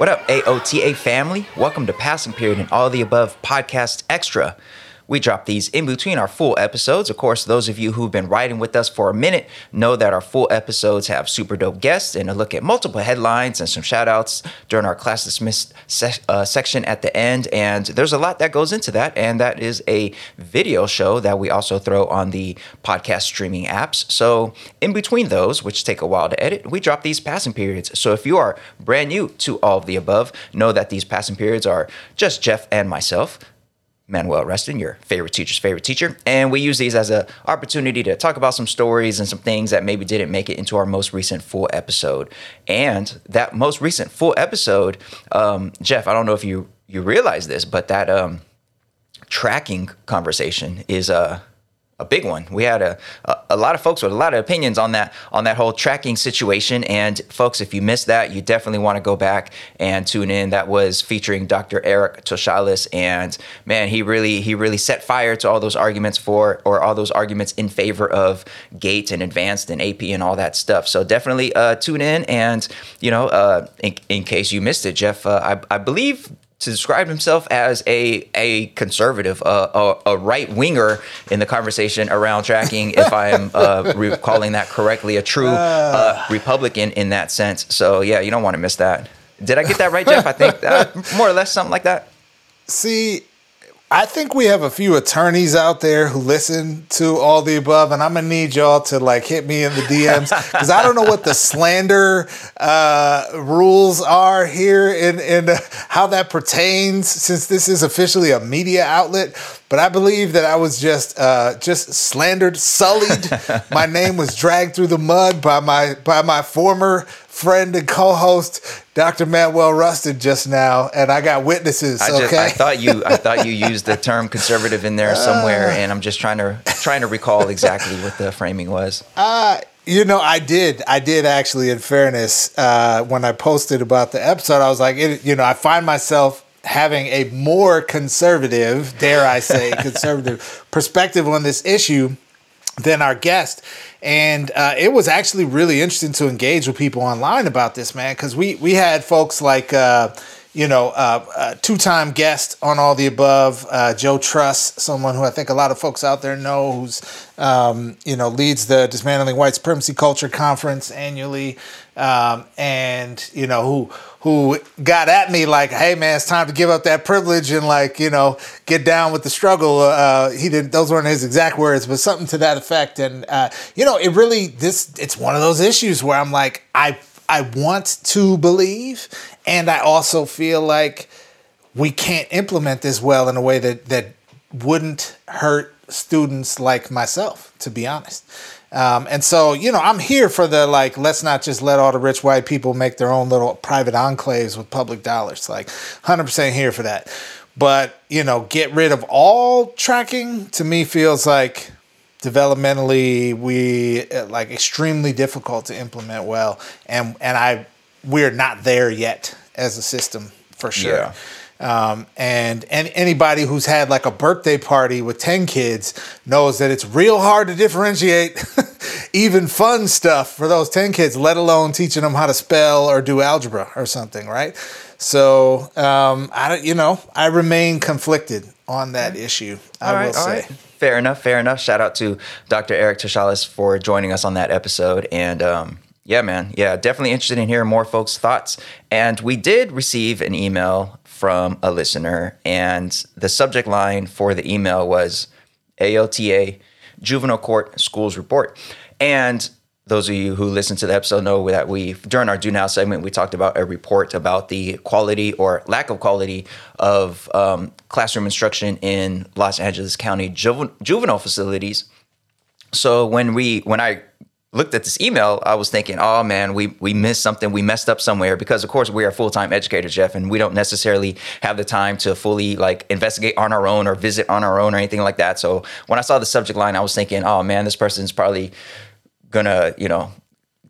What up, AOTA family? Welcome to Passing Period and All the Above Podcast Extra. We drop these in between our full episodes. Of course, those of you who've been riding with us for a minute know that our full episodes have super dope guests and a look at multiple headlines and some shout outs during our class dismissed se- uh, section at the end. And there's a lot that goes into that. And that is a video show that we also throw on the podcast streaming apps. So, in between those, which take a while to edit, we drop these passing periods. So, if you are brand new to all of the above, know that these passing periods are just Jeff and myself. Manuel Rustin, your favorite teacher's favorite teacher. And we use these as an opportunity to talk about some stories and some things that maybe didn't make it into our most recent full episode. And that most recent full episode, um, Jeff, I don't know if you you realize this, but that um, tracking conversation is uh, a big one. We had a, a, a lot of folks with a lot of opinions on that on that whole tracking situation. And folks, if you missed that, you definitely want to go back and tune in. That was featuring Dr. Eric Toshalis, and man, he really he really set fire to all those arguments for or all those arguments in favor of GATE and advanced and AP and all that stuff. So definitely uh, tune in. And you know, uh, in, in case you missed it, Jeff, uh, I, I believe to describe himself as a a conservative, uh, a, a right winger in the conversation around tracking, if I am uh, recalling that correctly, a true uh, Republican in that sense. So yeah, you don't want to miss that. Did I get that right, Jeff? I think uh, more or less something like that. See, I think we have a few attorneys out there who listen to all the above, and I'm gonna need y'all to like hit me in the DMs because I don't know what the slander uh, rules are here and and how that pertains since this is officially a media outlet. But I believe that I was just uh, just slandered, sullied. my name was dragged through the mud by my by my former friend and co-host Dr. Manuel Rustin just now, and I got witnesses. I, just, okay, I thought you I thought you used the term conservative in there somewhere, and I'm just trying to trying to recall exactly what the framing was. Uh, you know, I did. I did actually. In fairness, uh, when I posted about the episode, I was like, it, you know, I find myself having a more conservative, dare I say, conservative perspective on this issue than our guest. And uh, it was actually really interesting to engage with people online about this, man, because we, we had folks like, uh, you know, uh, uh two time guest on all the above, uh, Joe Truss, someone who I think a lot of folks out there know, who's, um, you know, leads the Dismantling White Supremacy Culture Conference annually. Um, and, you know, who, who got at me like, "Hey man, it's time to give up that privilege and like you know get down with the struggle." Uh, he didn't; those weren't his exact words, but something to that effect. And uh, you know, it really this it's one of those issues where I'm like, I I want to believe, and I also feel like we can't implement this well in a way that that wouldn't hurt students like myself, to be honest. Um, and so, you know, I'm here for the like, let's not just let all the rich white people make their own little private enclaves with public dollars. Like, 100% here for that. But, you know, get rid of all tracking to me feels like developmentally we uh, like extremely difficult to implement well and and I we're not there yet as a system for sure. Yeah. Um, and and anybody who's had like a birthday party with 10 kids knows that it's real hard to differentiate even fun stuff for those 10 kids, let alone teaching them how to spell or do algebra or something, right? So, um, I don't, you know, I remain conflicted on that issue. I right, will say. Right. Fair enough. Fair enough. Shout out to Dr. Eric Toshalis for joining us on that episode. And um, yeah, man. Yeah, definitely interested in hearing more folks' thoughts. And we did receive an email from a listener, and the subject line for the email was AOTA Juvenile Court Schools Report. And those of you who listen to the episode know that we, during our Do Now segment, we talked about a report about the quality or lack of quality of um, classroom instruction in Los Angeles County juvenile facilities. So when we, when I looked at this email, I was thinking, oh man, we we missed something, we messed up somewhere because of course we are full time educators, Jeff, and we don't necessarily have the time to fully like investigate on our own or visit on our own or anything like that. So when I saw the subject line, I was thinking, oh man, this person's probably gonna, you know,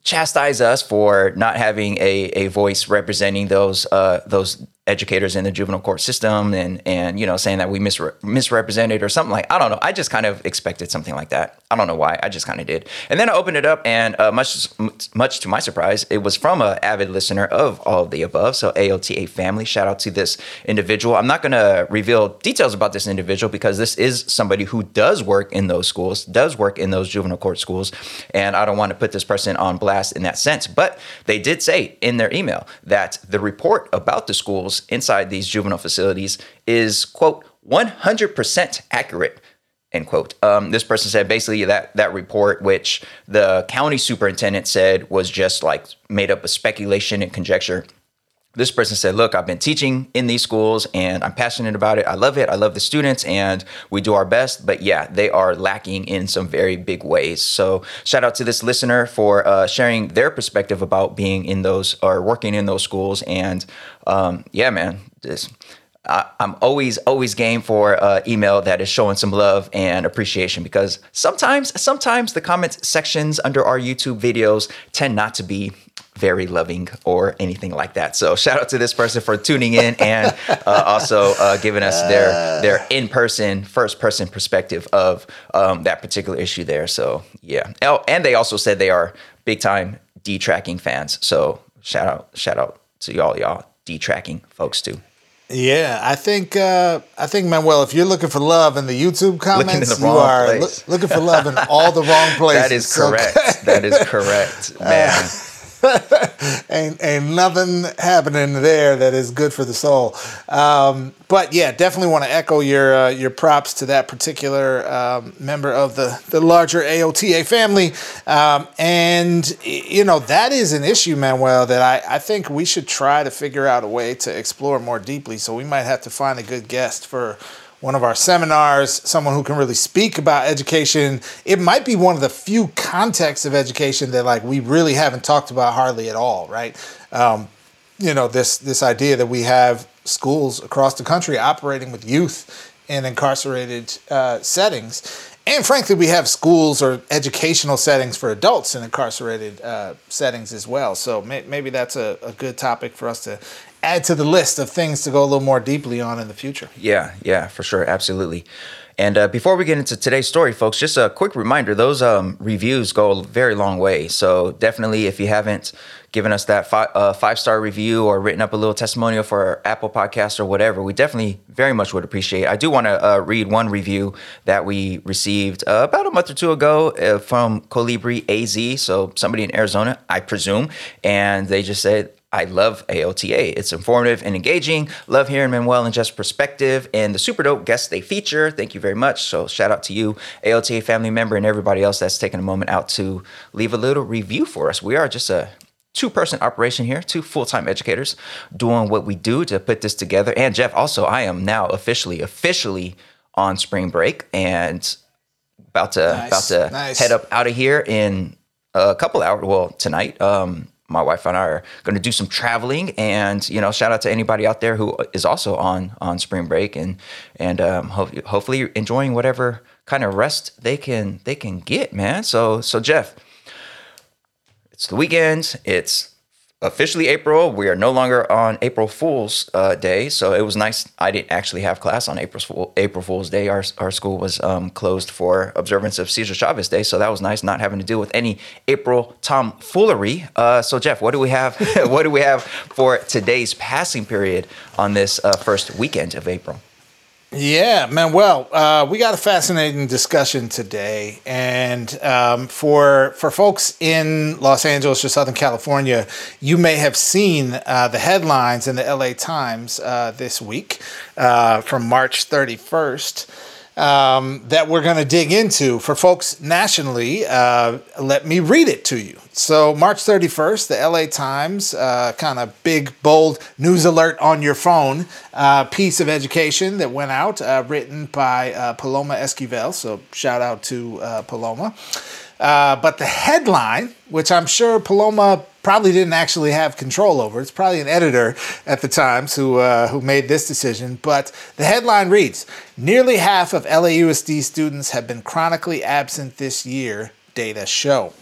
chastise us for not having a, a voice representing those uh, those educators in the juvenile court system and and you know saying that we misre- misrepresented or something like I don't know. I just kind of expected something like that. I don't know why. I just kind of did. And then I opened it up, and uh, much much to my surprise, it was from an avid listener of all of the above. So AOTA family, shout out to this individual. I'm not going to reveal details about this individual because this is somebody who does work in those schools, does work in those juvenile court schools, and I don't want to put this person on blast in that sense. But they did say in their email that the report about the schools inside these juvenile facilities is, quote, 100% accurate end quote. Um, this person said basically that that report, which the county superintendent said was just like made up of speculation and conjecture. This person said, Look, I've been teaching in these schools and I'm passionate about it. I love it. I love the students and we do our best. But yeah, they are lacking in some very big ways. So, shout out to this listener for uh, sharing their perspective about being in those or working in those schools. And um, yeah, man, just I, am always always game for uh, email that is showing some love and appreciation because sometimes sometimes the comment sections under our YouTube videos tend not to be very loving or anything like that. So shout out to this person for tuning in and uh, also uh, giving us their their in person first person perspective of um, that particular issue there. So yeah, oh, and they also said they are big time detracking fans. So shout out shout out to y'all y'all detracking folks too. Yeah, I think uh, I think Manuel, if you're looking for love in the YouTube comments, the you are lo- looking for love in all the wrong places. that is correct. So, that is correct, man. Ain't ain't nothing happening there that is good for the soul. Um, but yeah, definitely want to echo your uh, your props to that particular um, member of the the larger AOTA family. Um, and you know that is an issue, Manuel, that I I think we should try to figure out a way to explore more deeply. So we might have to find a good guest for one of our seminars, someone who can really speak about education. It might be one of the few contexts of education that like we really haven't talked about hardly at all, right? Um, you know, this this idea that we have schools across the country operating with youth in incarcerated uh, settings. And frankly, we have schools or educational settings for adults in incarcerated uh, settings as well. So may- maybe that's a, a good topic for us to add to the list of things to go a little more deeply on in the future. Yeah, yeah, for sure, absolutely. And uh, before we get into today's story, folks, just a quick reminder: those um, reviews go a very long way. So definitely, if you haven't given us that five, uh, five star review or written up a little testimonial for Apple Podcast or whatever, we definitely very much would appreciate. I do want to uh, read one review that we received uh, about a month or two ago uh, from Colibri AZ, so somebody in Arizona, I presume, and they just said I love AOTA. It's informative and engaging. Love hearing Manuel and Jeff's perspective and the super dope guests they feature. Thank you very much. So shout out to you, AOTA family member, and everybody else that's taken a moment out to leave a little review for us. We are just a two person operation here, two full time educators doing what we do to put this together. And Jeff, also, I am now officially, officially on spring break and about to nice, about to nice. head up out of here in a couple hours. Well, tonight. Um, my wife and I are going to do some traveling, and you know, shout out to anybody out there who is also on on spring break and and um, ho- hopefully enjoying whatever kind of rest they can they can get, man. So so Jeff, it's the weekend. It's officially April. We are no longer on April Fool's uh, Day, so it was nice. I didn't actually have class on April Fool, April Fool's Day. Our our school was um, closed for observance of Cesar Chavez Day, so that was nice, not having to deal with any April tomfoolery. Uh, so Jeff, what do we have? what do we have for today's passing period on this uh, first weekend of April? Yeah, man. Well, uh, we got a fascinating discussion today, and um, for for folks in Los Angeles or Southern California, you may have seen uh, the headlines in the LA Times uh, this week uh, from March thirty first um, that we're going to dig into. For folks nationally, uh, let me read it to you. So, March 31st, the LA Times, uh, kind of big, bold news alert on your phone uh, piece of education that went out, uh, written by uh, Paloma Esquivel. So, shout out to uh, Paloma. but the headline, which I'm sure Paloma probably didn't actually have control over. It's probably an editor at the Times who uh, who made this decision. But the headline reads: Nearly half of LAUSD students have been chronically absent this year. Data show.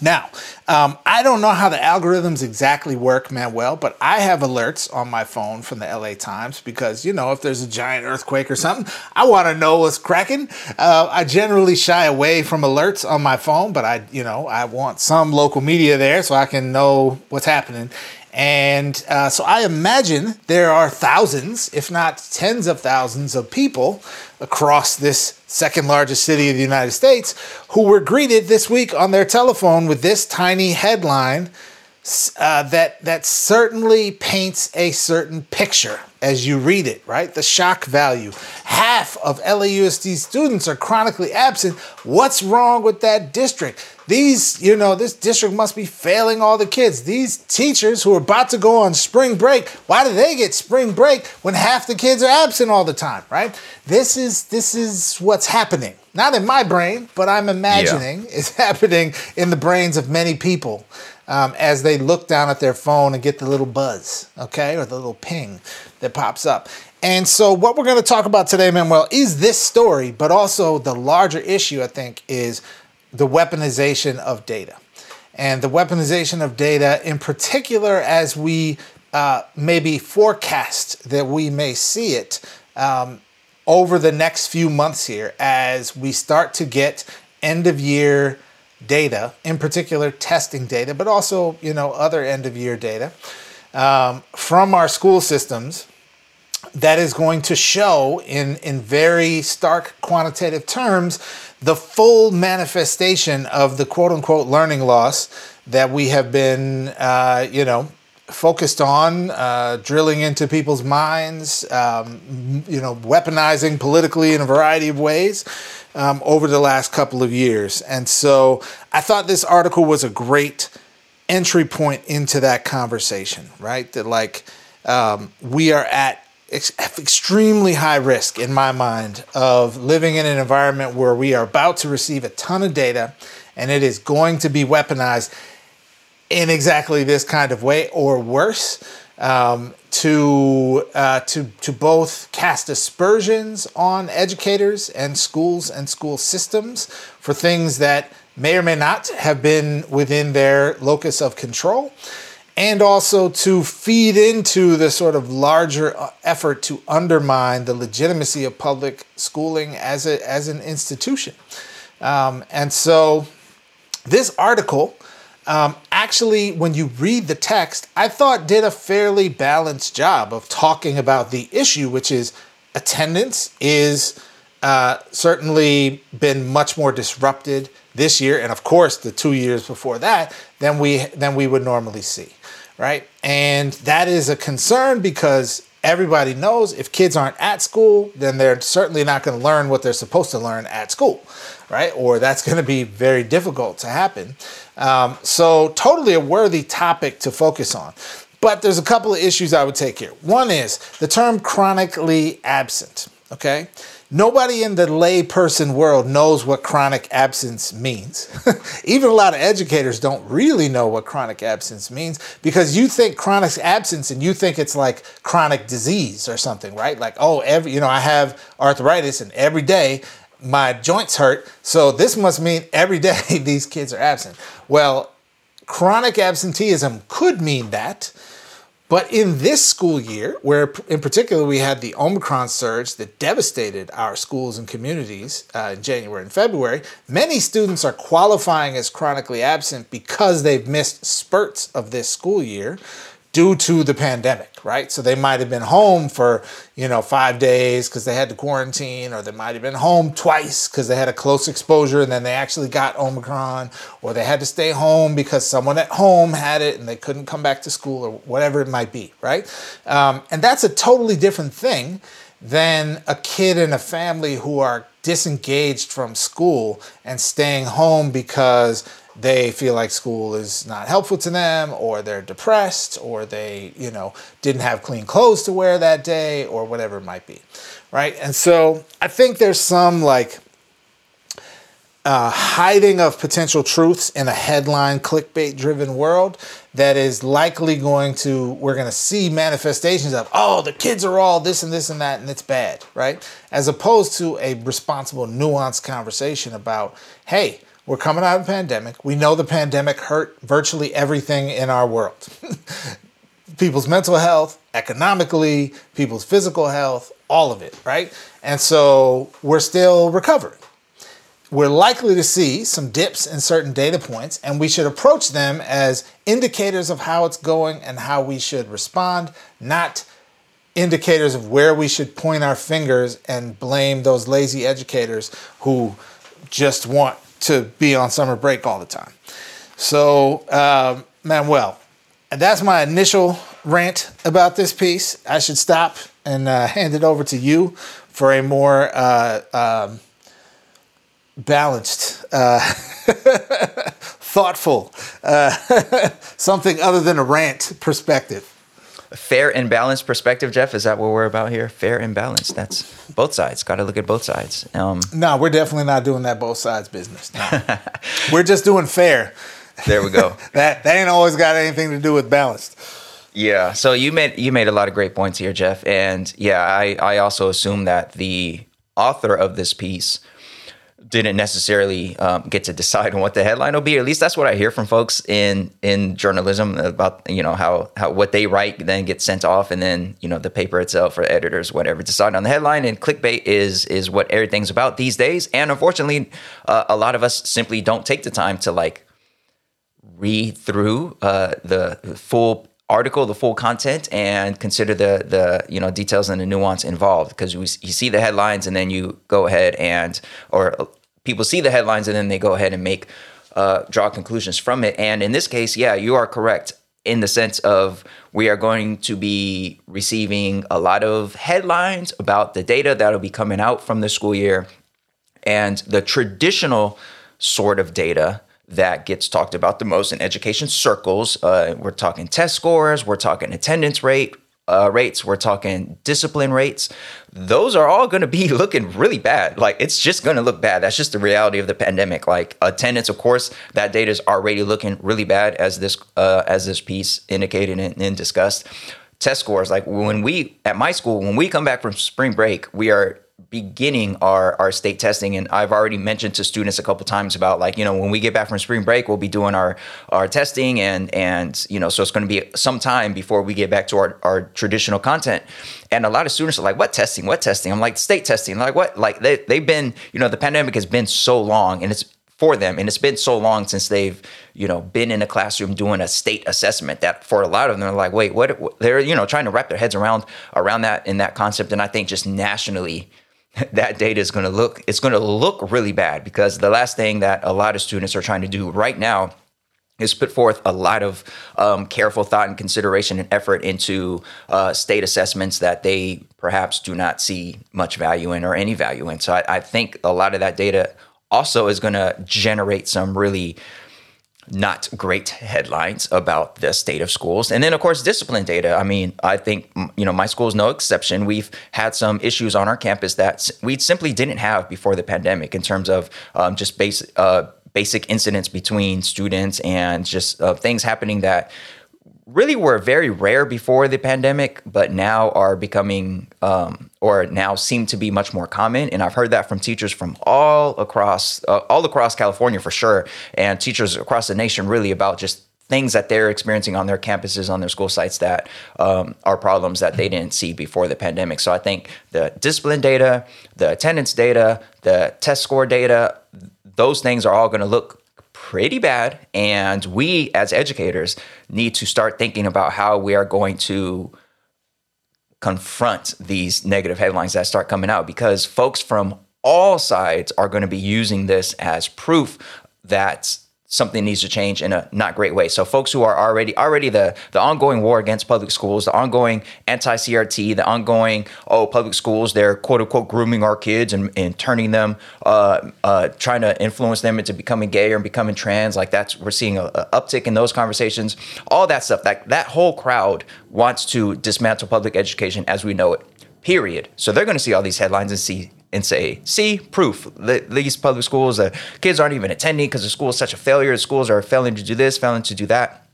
Now, um, I don't know how the algorithms exactly work, Manuel, but I have alerts on my phone from the LA Times because, you know, if there's a giant earthquake or something, I want to know what's cracking. Uh, I generally shy away from alerts on my phone, but I, you know, I want some local media there so I can know what's happening. And uh, so I imagine there are thousands, if not tens of thousands, of people across this second largest city of the United States who were greeted this week on their telephone with this tiny headline uh, that that certainly paints a certain picture as you read it, right? The shock value. Half of LAUSD students are chronically absent. What's wrong with that district? These, you know, this district must be failing all the kids. These teachers who are about to go on spring break, why do they get spring break when half the kids are absent all the time, right? This is this is what's happening. Not in my brain, but I'm imagining yeah. it's happening in the brains of many people um, as they look down at their phone and get the little buzz, okay, or the little ping that pops up. And so, what we're going to talk about today, Manuel, is this story, but also the larger issue, I think, is the weaponization of data. And the weaponization of data, in particular, as we uh, maybe forecast that we may see it um, over the next few months here as we start to get end of year data, in particular testing data, but also you know other end of year data um, from our school systems that is going to show in in very stark quantitative terms the full manifestation of the quote unquote learning loss that we have been uh, you know focused on uh, drilling into people's minds, um, you know, weaponizing politically in a variety of ways um, over the last couple of years. And so I thought this article was a great entry point into that conversation, right? That like um, we are at ex- extremely high risk in my mind of living in an environment where we are about to receive a ton of data and it is going to be weaponized in exactly this kind of way or worse um, to uh, to to both cast aspersions on educators and schools and school systems for things that may or may not have been within their locus of control, and also to feed into the sort of larger uh, effort to undermine the legitimacy of public schooling as a as an institution. Um, and so, this article um, actually, when you read the text, I thought did a fairly balanced job of talking about the issue, which is attendance is uh, certainly been much more disrupted this year, and of course the two years before that than we than we would normally see, right? And that is a concern because everybody knows if kids aren't at school, then they're certainly not going to learn what they're supposed to learn at school, right? Or that's going to be very difficult to happen. Um, so, totally a worthy topic to focus on. But there's a couple of issues I would take here. One is the term chronically absent, okay? Nobody in the layperson world knows what chronic absence means. Even a lot of educators don't really know what chronic absence means because you think chronic absence and you think it's like chronic disease or something, right? Like, oh, every, you know, I have arthritis and every day my joints hurt. So this must mean every day these kids are absent. Well, chronic absenteeism could mean that. But in this school year, where in particular we had the Omicron surge that devastated our schools and communities uh, in January and February, many students are qualifying as chronically absent because they've missed spurts of this school year due to the pandemic, right? So they might have been home for, you know, five days because they had to quarantine, or they might have been home twice because they had a close exposure and then they actually got Omicron, or they had to stay home because someone at home had it and they couldn't come back to school, or whatever it might be, right? Um, and that's a totally different thing than a kid and a family who are disengaged from school and staying home because they feel like school is not helpful to them or they're depressed or they you know didn't have clean clothes to wear that day or whatever it might be right? And so i think there's some like uh, hiding of potential truths in a headline clickbait driven world that is likely going to we're going to see manifestations of oh the kids are all this and this and that and it's bad right? As opposed to a responsible nuanced conversation about hey we're coming out of the pandemic. We know the pandemic hurt virtually everything in our world. people's mental health, economically, people's physical health, all of it, right? And so we're still recovering. We're likely to see some dips in certain data points, and we should approach them as indicators of how it's going and how we should respond, not indicators of where we should point our fingers and blame those lazy educators who just want to be on summer break all the time. So, um, Manuel, and that's my initial rant about this piece. I should stop and uh, hand it over to you for a more uh, um, balanced, uh, thoughtful, uh, something other than a rant perspective. Fair and balanced perspective, Jeff. Is that what we're about here? Fair and balanced. That's both sides. Got to look at both sides. Um, no, we're definitely not doing that both sides business. No. we're just doing fair. There we go. that that ain't always got anything to do with balanced. Yeah. So you made you made a lot of great points here, Jeff. And yeah, I I also assume that the author of this piece didn't necessarily um, get to decide on what the headline will be. At least that's what I hear from folks in in journalism about you know how how what they write then gets sent off, and then you know the paper itself or editors whatever decide on the headline. And clickbait is is what everything's about these days. And unfortunately, uh, a lot of us simply don't take the time to like read through uh, the full article, the full content, and consider the the you know details and the nuance involved. Because you see the headlines and then you go ahead and or people see the headlines and then they go ahead and make uh, draw conclusions from it. And in this case, yeah, you are correct in the sense of we are going to be receiving a lot of headlines about the data that'll be coming out from the school year and the traditional sort of data that gets talked about the most in education circles. Uh, we're talking test scores, we're talking attendance rate. Uh, rates, we're talking discipline rates. Those are all going to be looking really bad. Like it's just going to look bad. That's just the reality of the pandemic. Like attendance, of course, that data is already looking really bad, as this uh, as this piece indicated and, and discussed. Test scores, like when we at my school, when we come back from spring break, we are beginning our our state testing. And I've already mentioned to students a couple times about like you know when we get back from spring break we'll be doing our our testing and and you know so it's going to be some time before we get back to our, our traditional content. And a lot of students are like what testing? What testing? I'm like state testing. Like what? Like they, they've been you know the pandemic has been so long and it's for them and it's been so long since they've you know been in a classroom doing a state assessment that for a lot of them they're like wait what? They're you know trying to wrap their heads around around that in that concept. And i think just nationally that data is going to look it's going to look really bad because the last thing that a lot of students are trying to do right now is put forth a lot of um, careful thought and consideration and effort into uh, state assessments that they perhaps do not see much value in or any value in. So I, I think a lot of that data also is going to generate some really not great headlines about the state of schools. And then, of course, discipline data. I mean, I think, you know, my school is no exception. We've had some issues on our campus that we simply didn't have before the pandemic in terms of um, just basic, uh, basic incidents between students and just uh, things happening that really were very rare before the pandemic, but now are becoming um, or now seem to be much more common. And I've heard that from teachers from all across uh, all across California for sure, and teachers across the nation really about just things that they're experiencing on their campuses, on their school sites that um, are problems that they didn't see before the pandemic. So I think the discipline data, the attendance data, the test score data, those things are all going to look pretty bad. And we, as educators, need to start thinking about how we are going to confront these negative headlines that start coming out because folks from all sides are going to be using this as proof that something needs to change in a not great way. So folks who are already already the the ongoing war against public schools, the ongoing anti-CRT, the ongoing oh public schools they're quote unquote grooming our kids and, and turning them uh, uh, trying to influence them into becoming gay or becoming trans like that's we're seeing a, a uptick in those conversations. All that stuff that that whole crowd wants to dismantle public education as we know it. Period. So they're going to see all these headlines and see and say, see, proof. that These public schools, the kids aren't even attending because the school is such a failure. The schools are failing to do this, failing to do that.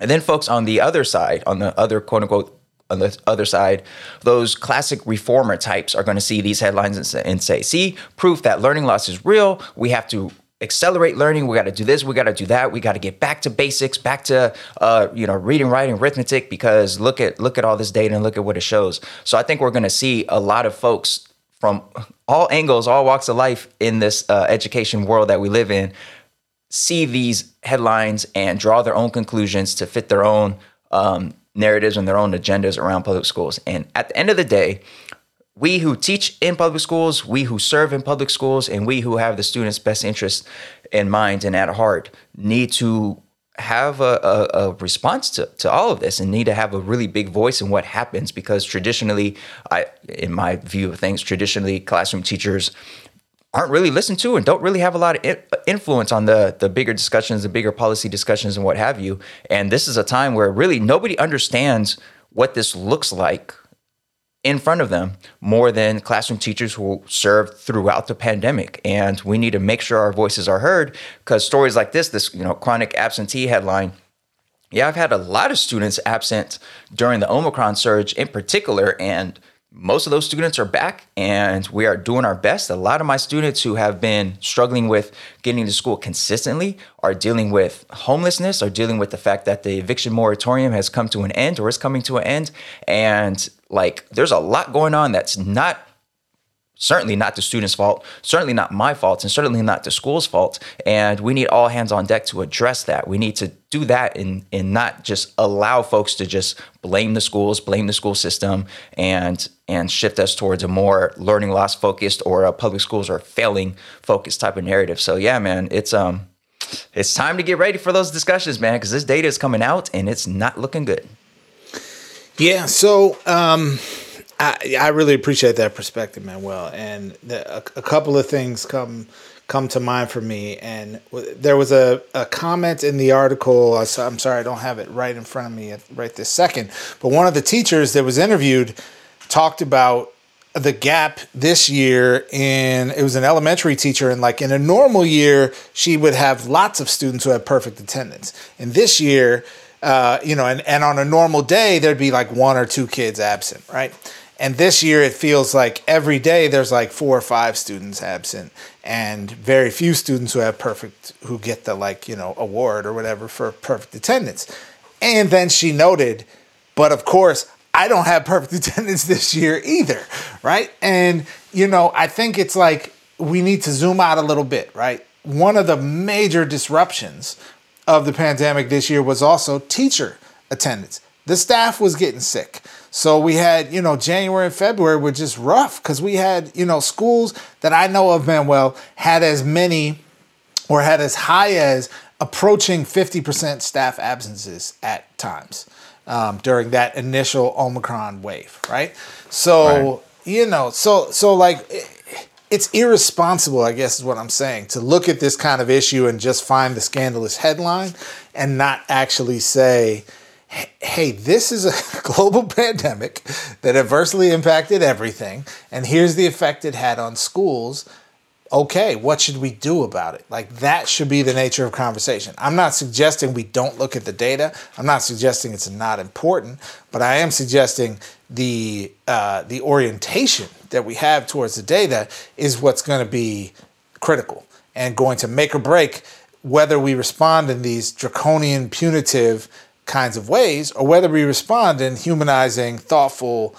And then folks on the other side, on the other quote unquote, on the other side, those classic reformer types are going to see these headlines and say, and say, see, proof that learning loss is real. We have to accelerate learning. We got to do this. We got to do that. We got to get back to basics, back to uh, you know reading, writing, arithmetic. Because look at look at all this data and look at what it shows. So I think we're going to see a lot of folks from all angles, all walks of life in this uh, education world that we live in, see these headlines and draw their own conclusions to fit their own um, narratives and their own agendas around public schools. And at the end of the day, we who teach in public schools, we who serve in public schools, and we who have the students' best interests in mind and at heart need to have a, a, a, response to, to all of this and need to have a really big voice in what happens because traditionally, I, in my view of things, traditionally classroom teachers aren't really listened to and don't really have a lot of influence on the the bigger discussions, the bigger policy discussions, and what have you. And this is a time where really nobody understands what this looks like in front of them more than classroom teachers who served throughout the pandemic and we need to make sure our voices are heard because stories like this this you know chronic absentee headline yeah i've had a lot of students absent during the omicron surge in particular and most of those students are back and we are doing our best. A lot of my students who have been struggling with getting to school consistently are dealing with homelessness, are dealing with the fact that the eviction moratorium has come to an end or is coming to an end. And like, there's a lot going on that's not certainly not the student's fault, certainly not my fault, and certainly not the school's fault. And we need all hands on deck to address that. We need to do that and and not just allow folks to just blame the schools, blame the school system, and and shift us towards a more learning loss focused or a public schools are failing focused type of narrative. So yeah, man, it's um it's time to get ready for those discussions, man, because this data is coming out and it's not looking good. Yeah, so um I, I really appreciate that perspective, Manuel. And the, a, a, couple of things come come to mind for me. And there was a, a comment in the article. I'm sorry, I don't have it right in front of me right this second. But one of the teachers that was interviewed talked about the gap this year in it was an elementary teacher and like in a normal year she would have lots of students who had perfect attendance and this year uh, you know and, and on a normal day there'd be like one or two kids absent right and this year it feels like every day there's like four or five students absent and very few students who have perfect who get the like, you know, award or whatever for perfect attendance. And then she noted, but of course, I don't have perfect attendance this year either, right? And you know, I think it's like we need to zoom out a little bit, right? One of the major disruptions of the pandemic this year was also teacher attendance. The staff was getting sick. So we had, you know, January and February were just rough because we had, you know, schools that I know of, Manuel, had as many or had as high as approaching 50% staff absences at times um, during that initial Omicron wave, right? So, right. you know, so, so like, it's irresponsible, I guess is what I'm saying, to look at this kind of issue and just find the scandalous headline and not actually say, hey, this is a global pandemic that adversely impacted everything, and here's the effect it had on schools. Okay, what should we do about it? Like, that should be the nature of conversation. I'm not suggesting we don't look at the data. I'm not suggesting it's not important, but I am suggesting the, uh, the orientation that we have towards the data is what's going to be critical and going to make or break whether we respond in these draconian, punitive, kinds of ways, or whether we respond in humanizing, thoughtful,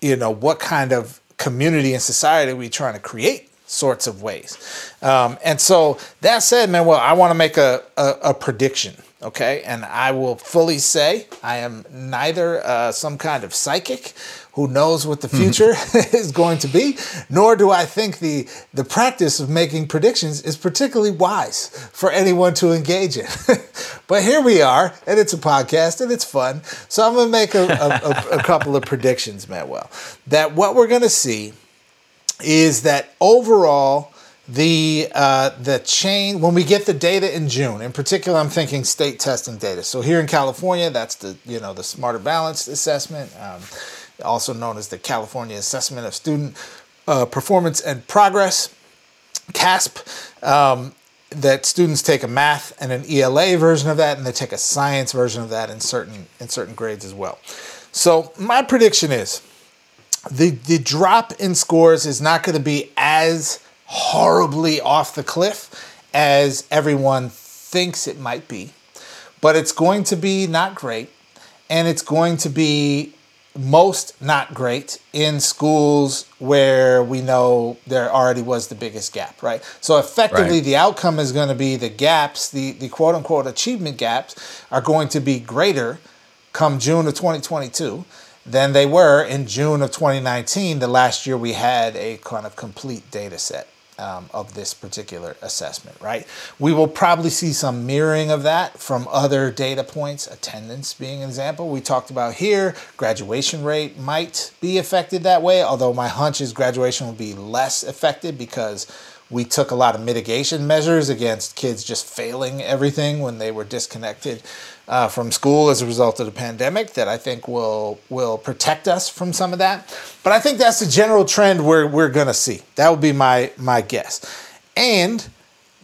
you know, what kind of community and society are we trying to create sorts of ways. Um, and so that said, man, well, I want to make a, a, a prediction okay? And I will fully say I am neither uh, some kind of psychic who knows what the future is going to be, nor do I think the the practice of making predictions is particularly wise for anyone to engage in. but here we are, and it's a podcast, and it's fun. So I'm going to make a, a, a couple of predictions, Manuel, that what we're going to see is that overall the uh, the chain when we get the data in June. In particular, I'm thinking state testing data. So here in California, that's the you know the Smarter Balanced Assessment, um, also known as the California Assessment of Student uh, Performance and Progress, CAASPP. Um, that students take a math and an ELA version of that, and they take a science version of that in certain in certain grades as well. So my prediction is the the drop in scores is not going to be as horribly off the cliff as everyone thinks it might be, but it's going to be not great, and it's going to be most not great in schools where we know there already was the biggest gap, right? So effectively, right. the outcome is going to be the gaps, the, the quote unquote achievement gaps, are going to be greater come June of 2022 than they were in June of 2019, the last year we had a kind of complete data set um, of this particular assessment, right? We will probably see some mirroring of that from other data points, attendance being an example. We talked about here, graduation rate might be affected that way, although my hunch is graduation will be less affected because we took a lot of mitigation measures against kids just failing everything when they were disconnected uh, from school as a result of the pandemic that I think will will protect us from some of that. But I think that's the general trend we're we're gonna see. That would be my my guess, and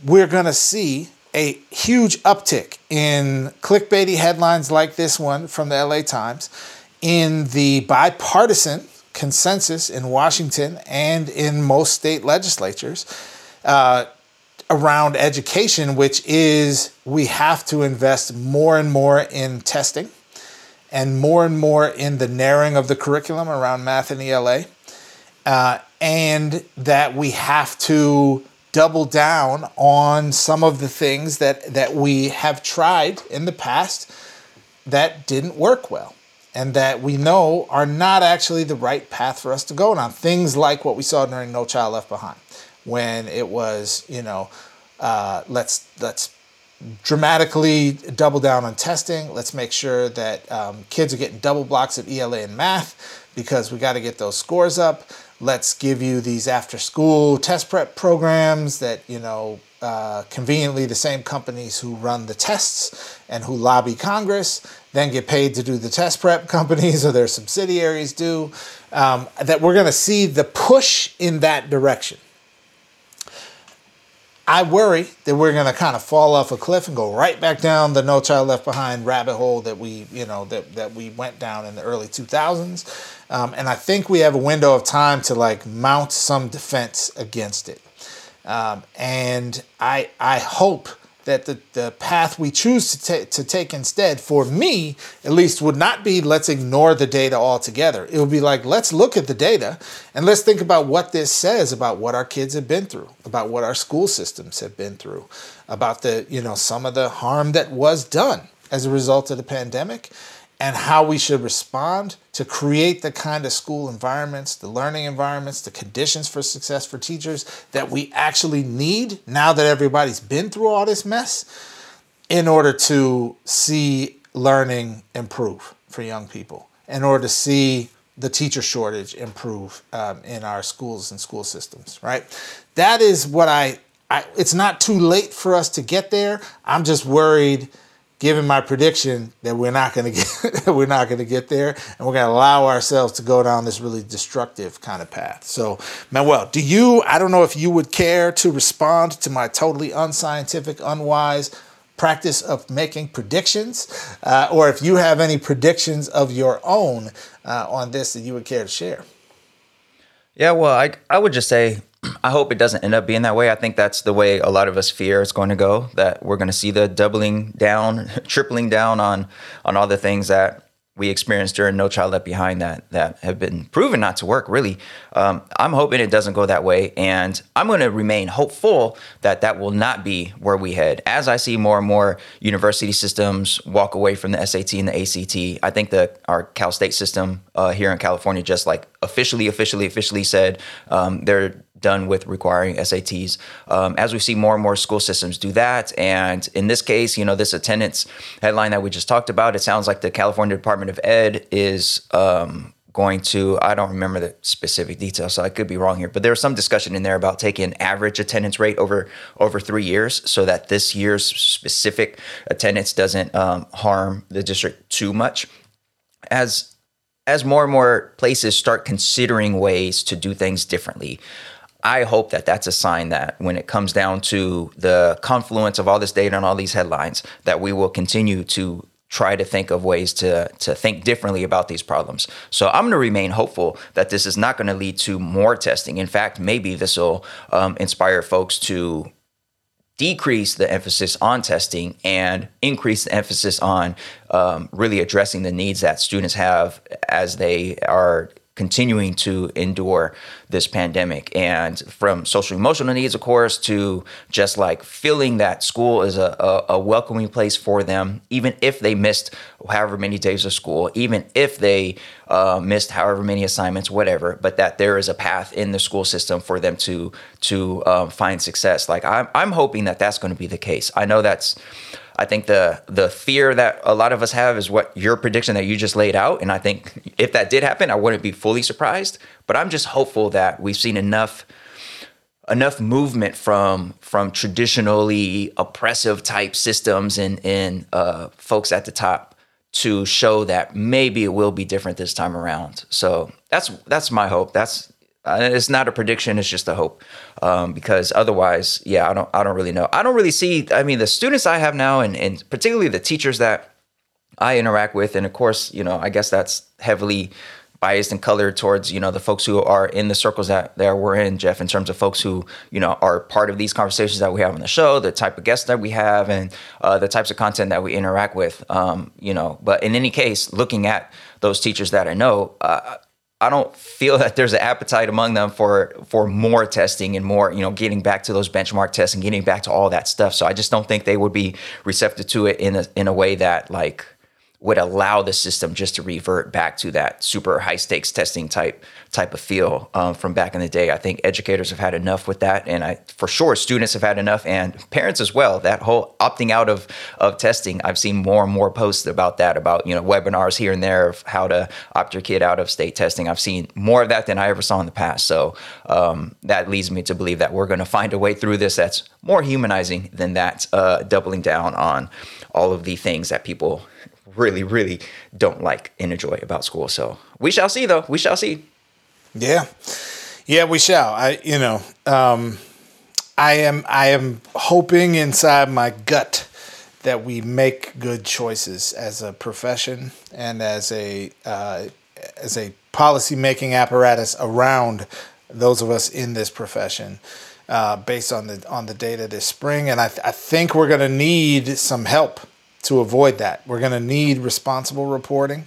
we're gonna see a huge uptick in clickbaity headlines like this one from the LA Times, in the bipartisan consensus in Washington and in most state legislatures. Uh, around education, which is we have to invest more and more in testing and more and more in the narrowing of the curriculum around math and ELA, uh, and that we have to double down on some of the things that, that we have tried in the past that didn't work well and that we know are not actually the right path for us to go on. Things like what we saw during No Child Left Behind when it was, you know, uh, let's let's dramatically double down on testing. Let's make sure that um, kids are getting double blocks of ELA and math because we got to get those scores up. Let's give you these after school test prep programs that, you know, uh, conveniently the same companies who run the tests and who lobby Congress then get paid to do the test prep companies or their subsidiaries do. Um, that we're going to see the push in that direction. I worry that we're going to kind of fall off a cliff and go right back down the No Child Left Behind rabbit hole that we, you know, that, that we went down in the early 2000s. Um, and I think we have a window of time to like mount some defense against it. Um, and I, I hope that the, the path we choose to, ta- to take instead, for me at least, would not be let's ignore the data altogether. It would be like let's look at the data and let's think about what this says about what our kids have been through, about what our school systems have been through, about the, you know, some of the harm that was done as a result of the pandemic and how we should respond to create the kind of school environments, the learning environments, the conditions for success for teachers that we actually need now that everybody's been through all this mess in order to see learning improve for young people, in order to see the teacher shortage improve um, in our schools and school systems, right? That is what I, I, it's not too late for us to get there. I'm just worried given my prediction that we're not going to get we're not going to get there and we're going to allow ourselves to go down this really destructive kind of path. So manuel do you i don't know if you would care to respond to my totally unscientific unwise practice of making predictions uh, or if you have any predictions of your own uh, on this that you would care to share? Yeah well i, I would just say I hope it doesn't end up being that way. I think that's the way a lot of us fear it's going to go. That we're going to see the doubling down, tripling down on on all the things that we experienced during No Child Left Behind that that have been proven not to work. Really, um, I'm hoping it doesn't go that way, and I'm going to remain hopeful that that will not be where we head. As I see more and more university systems walk away from the SAT and the ACT, I think that our Cal State system uh, here in California just like officially, officially, officially said um, they're done with requiring SATs. Um, as we see more and more school systems do that, and in this case, you know, this attendance headline that we just talked about, it sounds like the California Department of Ed is um, going to i don't remember the specific details so i could be wrong here but there was some discussion in there about taking average attendance rate over over three years so that this year's specific attendance doesn't um, harm the district too much as as more and more places start considering ways to do things differently I hope that that's a sign that when it comes down to the confluence of all this data and all these headlines, that we will continue to try to think of ways to to think differently about these problems. So I'm going to remain hopeful that this is not going to lead to more testing. In fact, maybe this will um, inspire folks to decrease the emphasis on testing and increase the emphasis on um, really addressing the needs that students have as they are continuing to endure this pandemic. And from social emotional needs of course to just like feeling that school is a, a, a, welcoming place for them even if they missed however many days of school even if they uh, missed however many assignments whatever but that there is a path in the school system for them to to um, find success. Like I'm, I'm hoping that that's going to be the case. I know that's I think the the fear that a lot of us have is what your prediction that you just laid out, and I think if that did happen, I wouldn't be fully surprised. But I'm just hopeful that we've seen enough enough movement from from traditionally oppressive type systems and and uh, folks at the top to show that maybe it will be different this time around. So that's that's my hope. That's it's not a prediction; it's just a hope. Um, because otherwise, yeah, I don't, I don't really know. I don't really see. I mean, the students I have now, and and particularly the teachers that I interact with, and of course, you know, I guess that's heavily biased and colored towards you know the folks who are in the circles that that we're in, Jeff, in terms of folks who you know are part of these conversations that we have on the show, the type of guests that we have, and uh, the types of content that we interact with. Um, you know, but in any case, looking at those teachers that I know. Uh, I don't feel that there's an appetite among them for for more testing and more, you know, getting back to those benchmark tests and getting back to all that stuff. So I just don't think they would be receptive to it in a in a way that like would allow the system just to revert back to that super high stakes testing type type of feel um, from back in the day. I think educators have had enough with that, and I for sure students have had enough, and parents as well. That whole opting out of of testing, I've seen more and more posts about that, about you know webinars here and there of how to opt your kid out of state testing. I've seen more of that than I ever saw in the past. So um, that leads me to believe that we're going to find a way through this that's more humanizing than that, uh, doubling down on all of the things that people really, really don't like and enjoy about school. So we shall see, though. We shall see. Yeah, yeah, we shall. I, you know, um, I am, I am hoping inside my gut that we make good choices as a profession and as a uh, as a policy making apparatus around those of us in this profession. Uh, based on the on the data this spring, and I, th- I think we're going to need some help to avoid that. We're going to need responsible reporting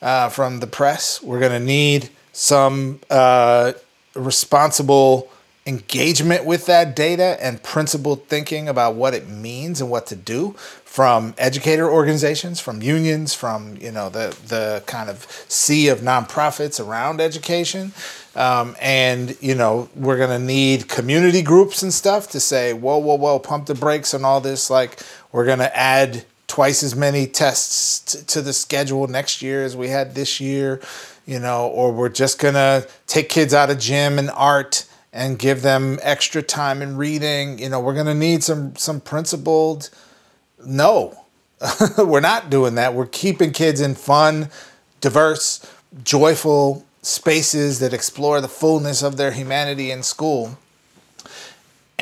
uh, from the press. We're going to need some uh, responsible engagement with that data and principled thinking about what it means and what to do from educator organizations, from unions, from you know the the kind of sea of nonprofits around education. Um, and you know we're gonna need community groups and stuff to say, whoa, whoa, whoa, pump the brakes on all this. Like we're gonna add twice as many tests t- to the schedule next year as we had this year, you know, or we're just going to take kids out of gym and art and give them extra time in reading. You know, we're going to need some some principled no. we're not doing that. We're keeping kids in fun, diverse, joyful spaces that explore the fullness of their humanity in school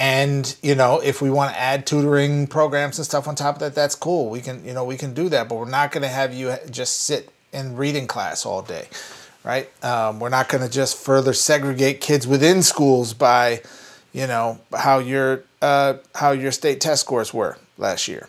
and you know if we want to add tutoring programs and stuff on top of that that's cool. We can you know we can do that but we're not going to have you just sit in reading class all day right? Um, we're not going to just further segregate kids within schools by you know how your uh, how your state test scores were last year.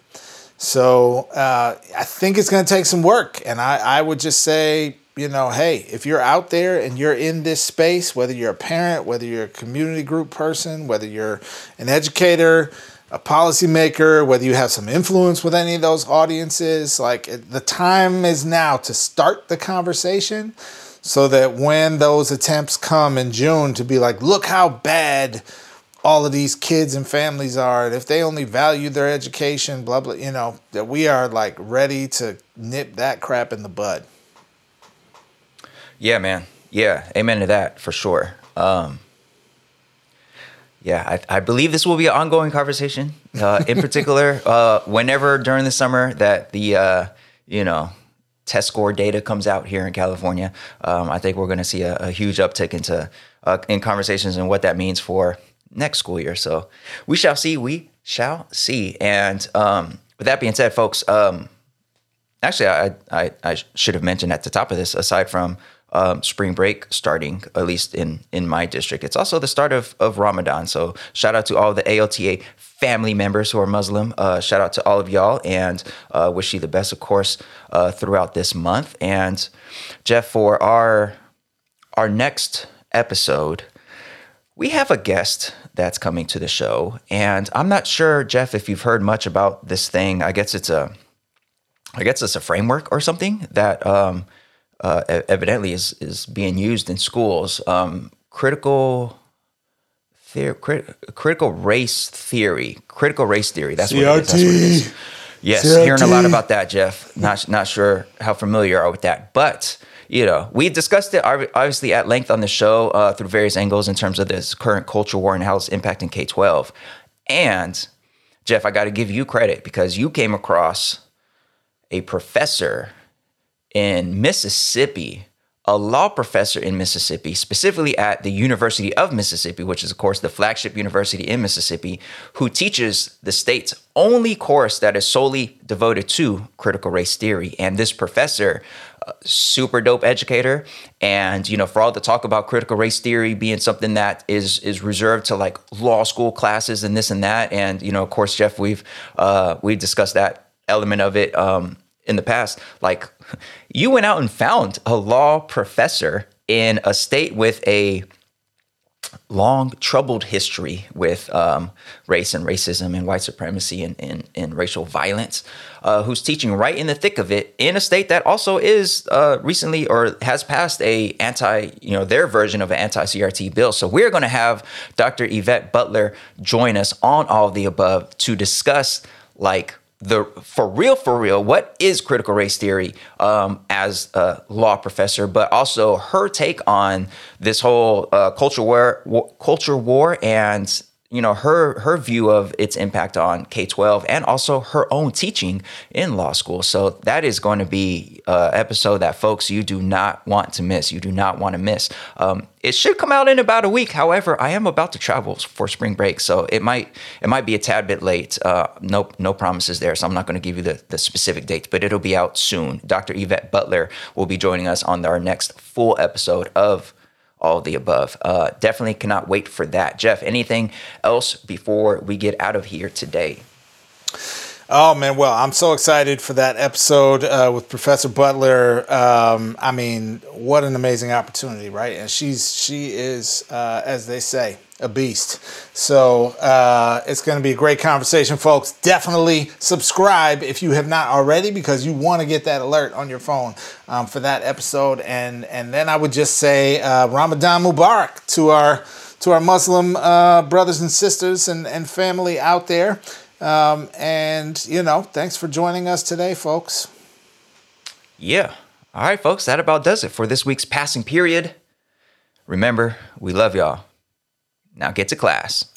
So uh, i think it's going to take some work and I, I would just say you know, hey, if you're out there and you're in this space, whether you're a parent, whether you're a community group person, whether you're an educator, a policymaker, whether you have some influence with any of those audiences, like the time is now to start the conversation so that when those attempts come in June to be like, look how bad all of these kids and families are, and if they only value their education, blah, blah, you know, that we are like ready to nip that crap in the bud. Yeah, man. Yeah, amen to that for sure. Um, yeah, I, I, believe this will be an ongoing conversation. Uh, in particular, uh, whenever during the summer that the uh, you know test score data comes out here in California, um, I think we're going to see a, a, huge uptick into uh, in conversations and what that means for next school year. So we shall see. We shall see. And um, with that being said, folks, um, actually, I, I, I should have mentioned at the top of this. Aside from um, spring break starting, at least in in my district. It's also the start of of Ramadan. So shout out to all the ALTA family members who are Muslim. Uh, shout out to all of y'all, and uh, wish you the best, of course, uh, throughout this month. And Jeff, for our our next episode, we have a guest that's coming to the show, and I'm not sure, Jeff, if you've heard much about this thing. I guess it's a I guess it's a framework or something that um, uh, evidently is is being used in schools. Um, critical theory, crit, critical race theory, critical race theory. That's what, That's what it is. Yes, CRT. hearing a lot about that, Jeff. Not not sure how familiar you are with that, but you know, we discussed it obviously at length on the show uh, through various angles in terms of this current culture war and how it's impacting K twelve. And Jeff, I got to give you credit because you came across a professor in Mississippi, a law professor in Mississippi, specifically at the University of Mississippi, which is, of course, the flagship university in Mississippi, who teaches the state's only course that is solely devoted to critical race theory. And this professor, super dope educator and you know for all the talk about critical race theory being something that is is reserved to like law school classes and this and that and you know of course jeff we've uh we discussed that element of it um in the past, like you went out and found a law professor in a state with a long troubled history with um, race and racism and white supremacy and, and, and racial violence, uh, who's teaching right in the thick of it in a state that also is uh, recently or has passed a anti, you know, their version of an anti-CRT bill. So we're going to have Dr. Yvette Butler join us on all of the above to discuss like the for real for real what is critical race theory um, as a law professor but also her take on this whole uh, culture war, war culture war and you know her her view of its impact on K-12 and also her own teaching in law school. So that is going to be an episode that folks you do not want to miss. You do not want to miss. Um, it should come out in about a week. However, I am about to travel for spring break, so it might it might be a tad bit late. Uh, no no promises there, so I'm not going to give you the, the specific date, but it'll be out soon. Dr. Yvette Butler will be joining us on our next full episode of all the above. Uh, definitely cannot wait for that. Jeff, anything else before we get out of here today? Oh man, well, I'm so excited for that episode uh, with Professor Butler. Um, I mean, what an amazing opportunity, right? And she's she is, uh, as they say, a beast. So uh, it's going to be a great conversation, folks. Definitely subscribe if you have not already, because you want to get that alert on your phone um, for that episode. And and then I would just say uh, Ramadan Mubarak to our to our Muslim uh, brothers and sisters and, and family out there. Um, and you know, thanks for joining us today, folks. Yeah. All right, folks. That about does it for this week's passing period. Remember, we love y'all. Now get to class.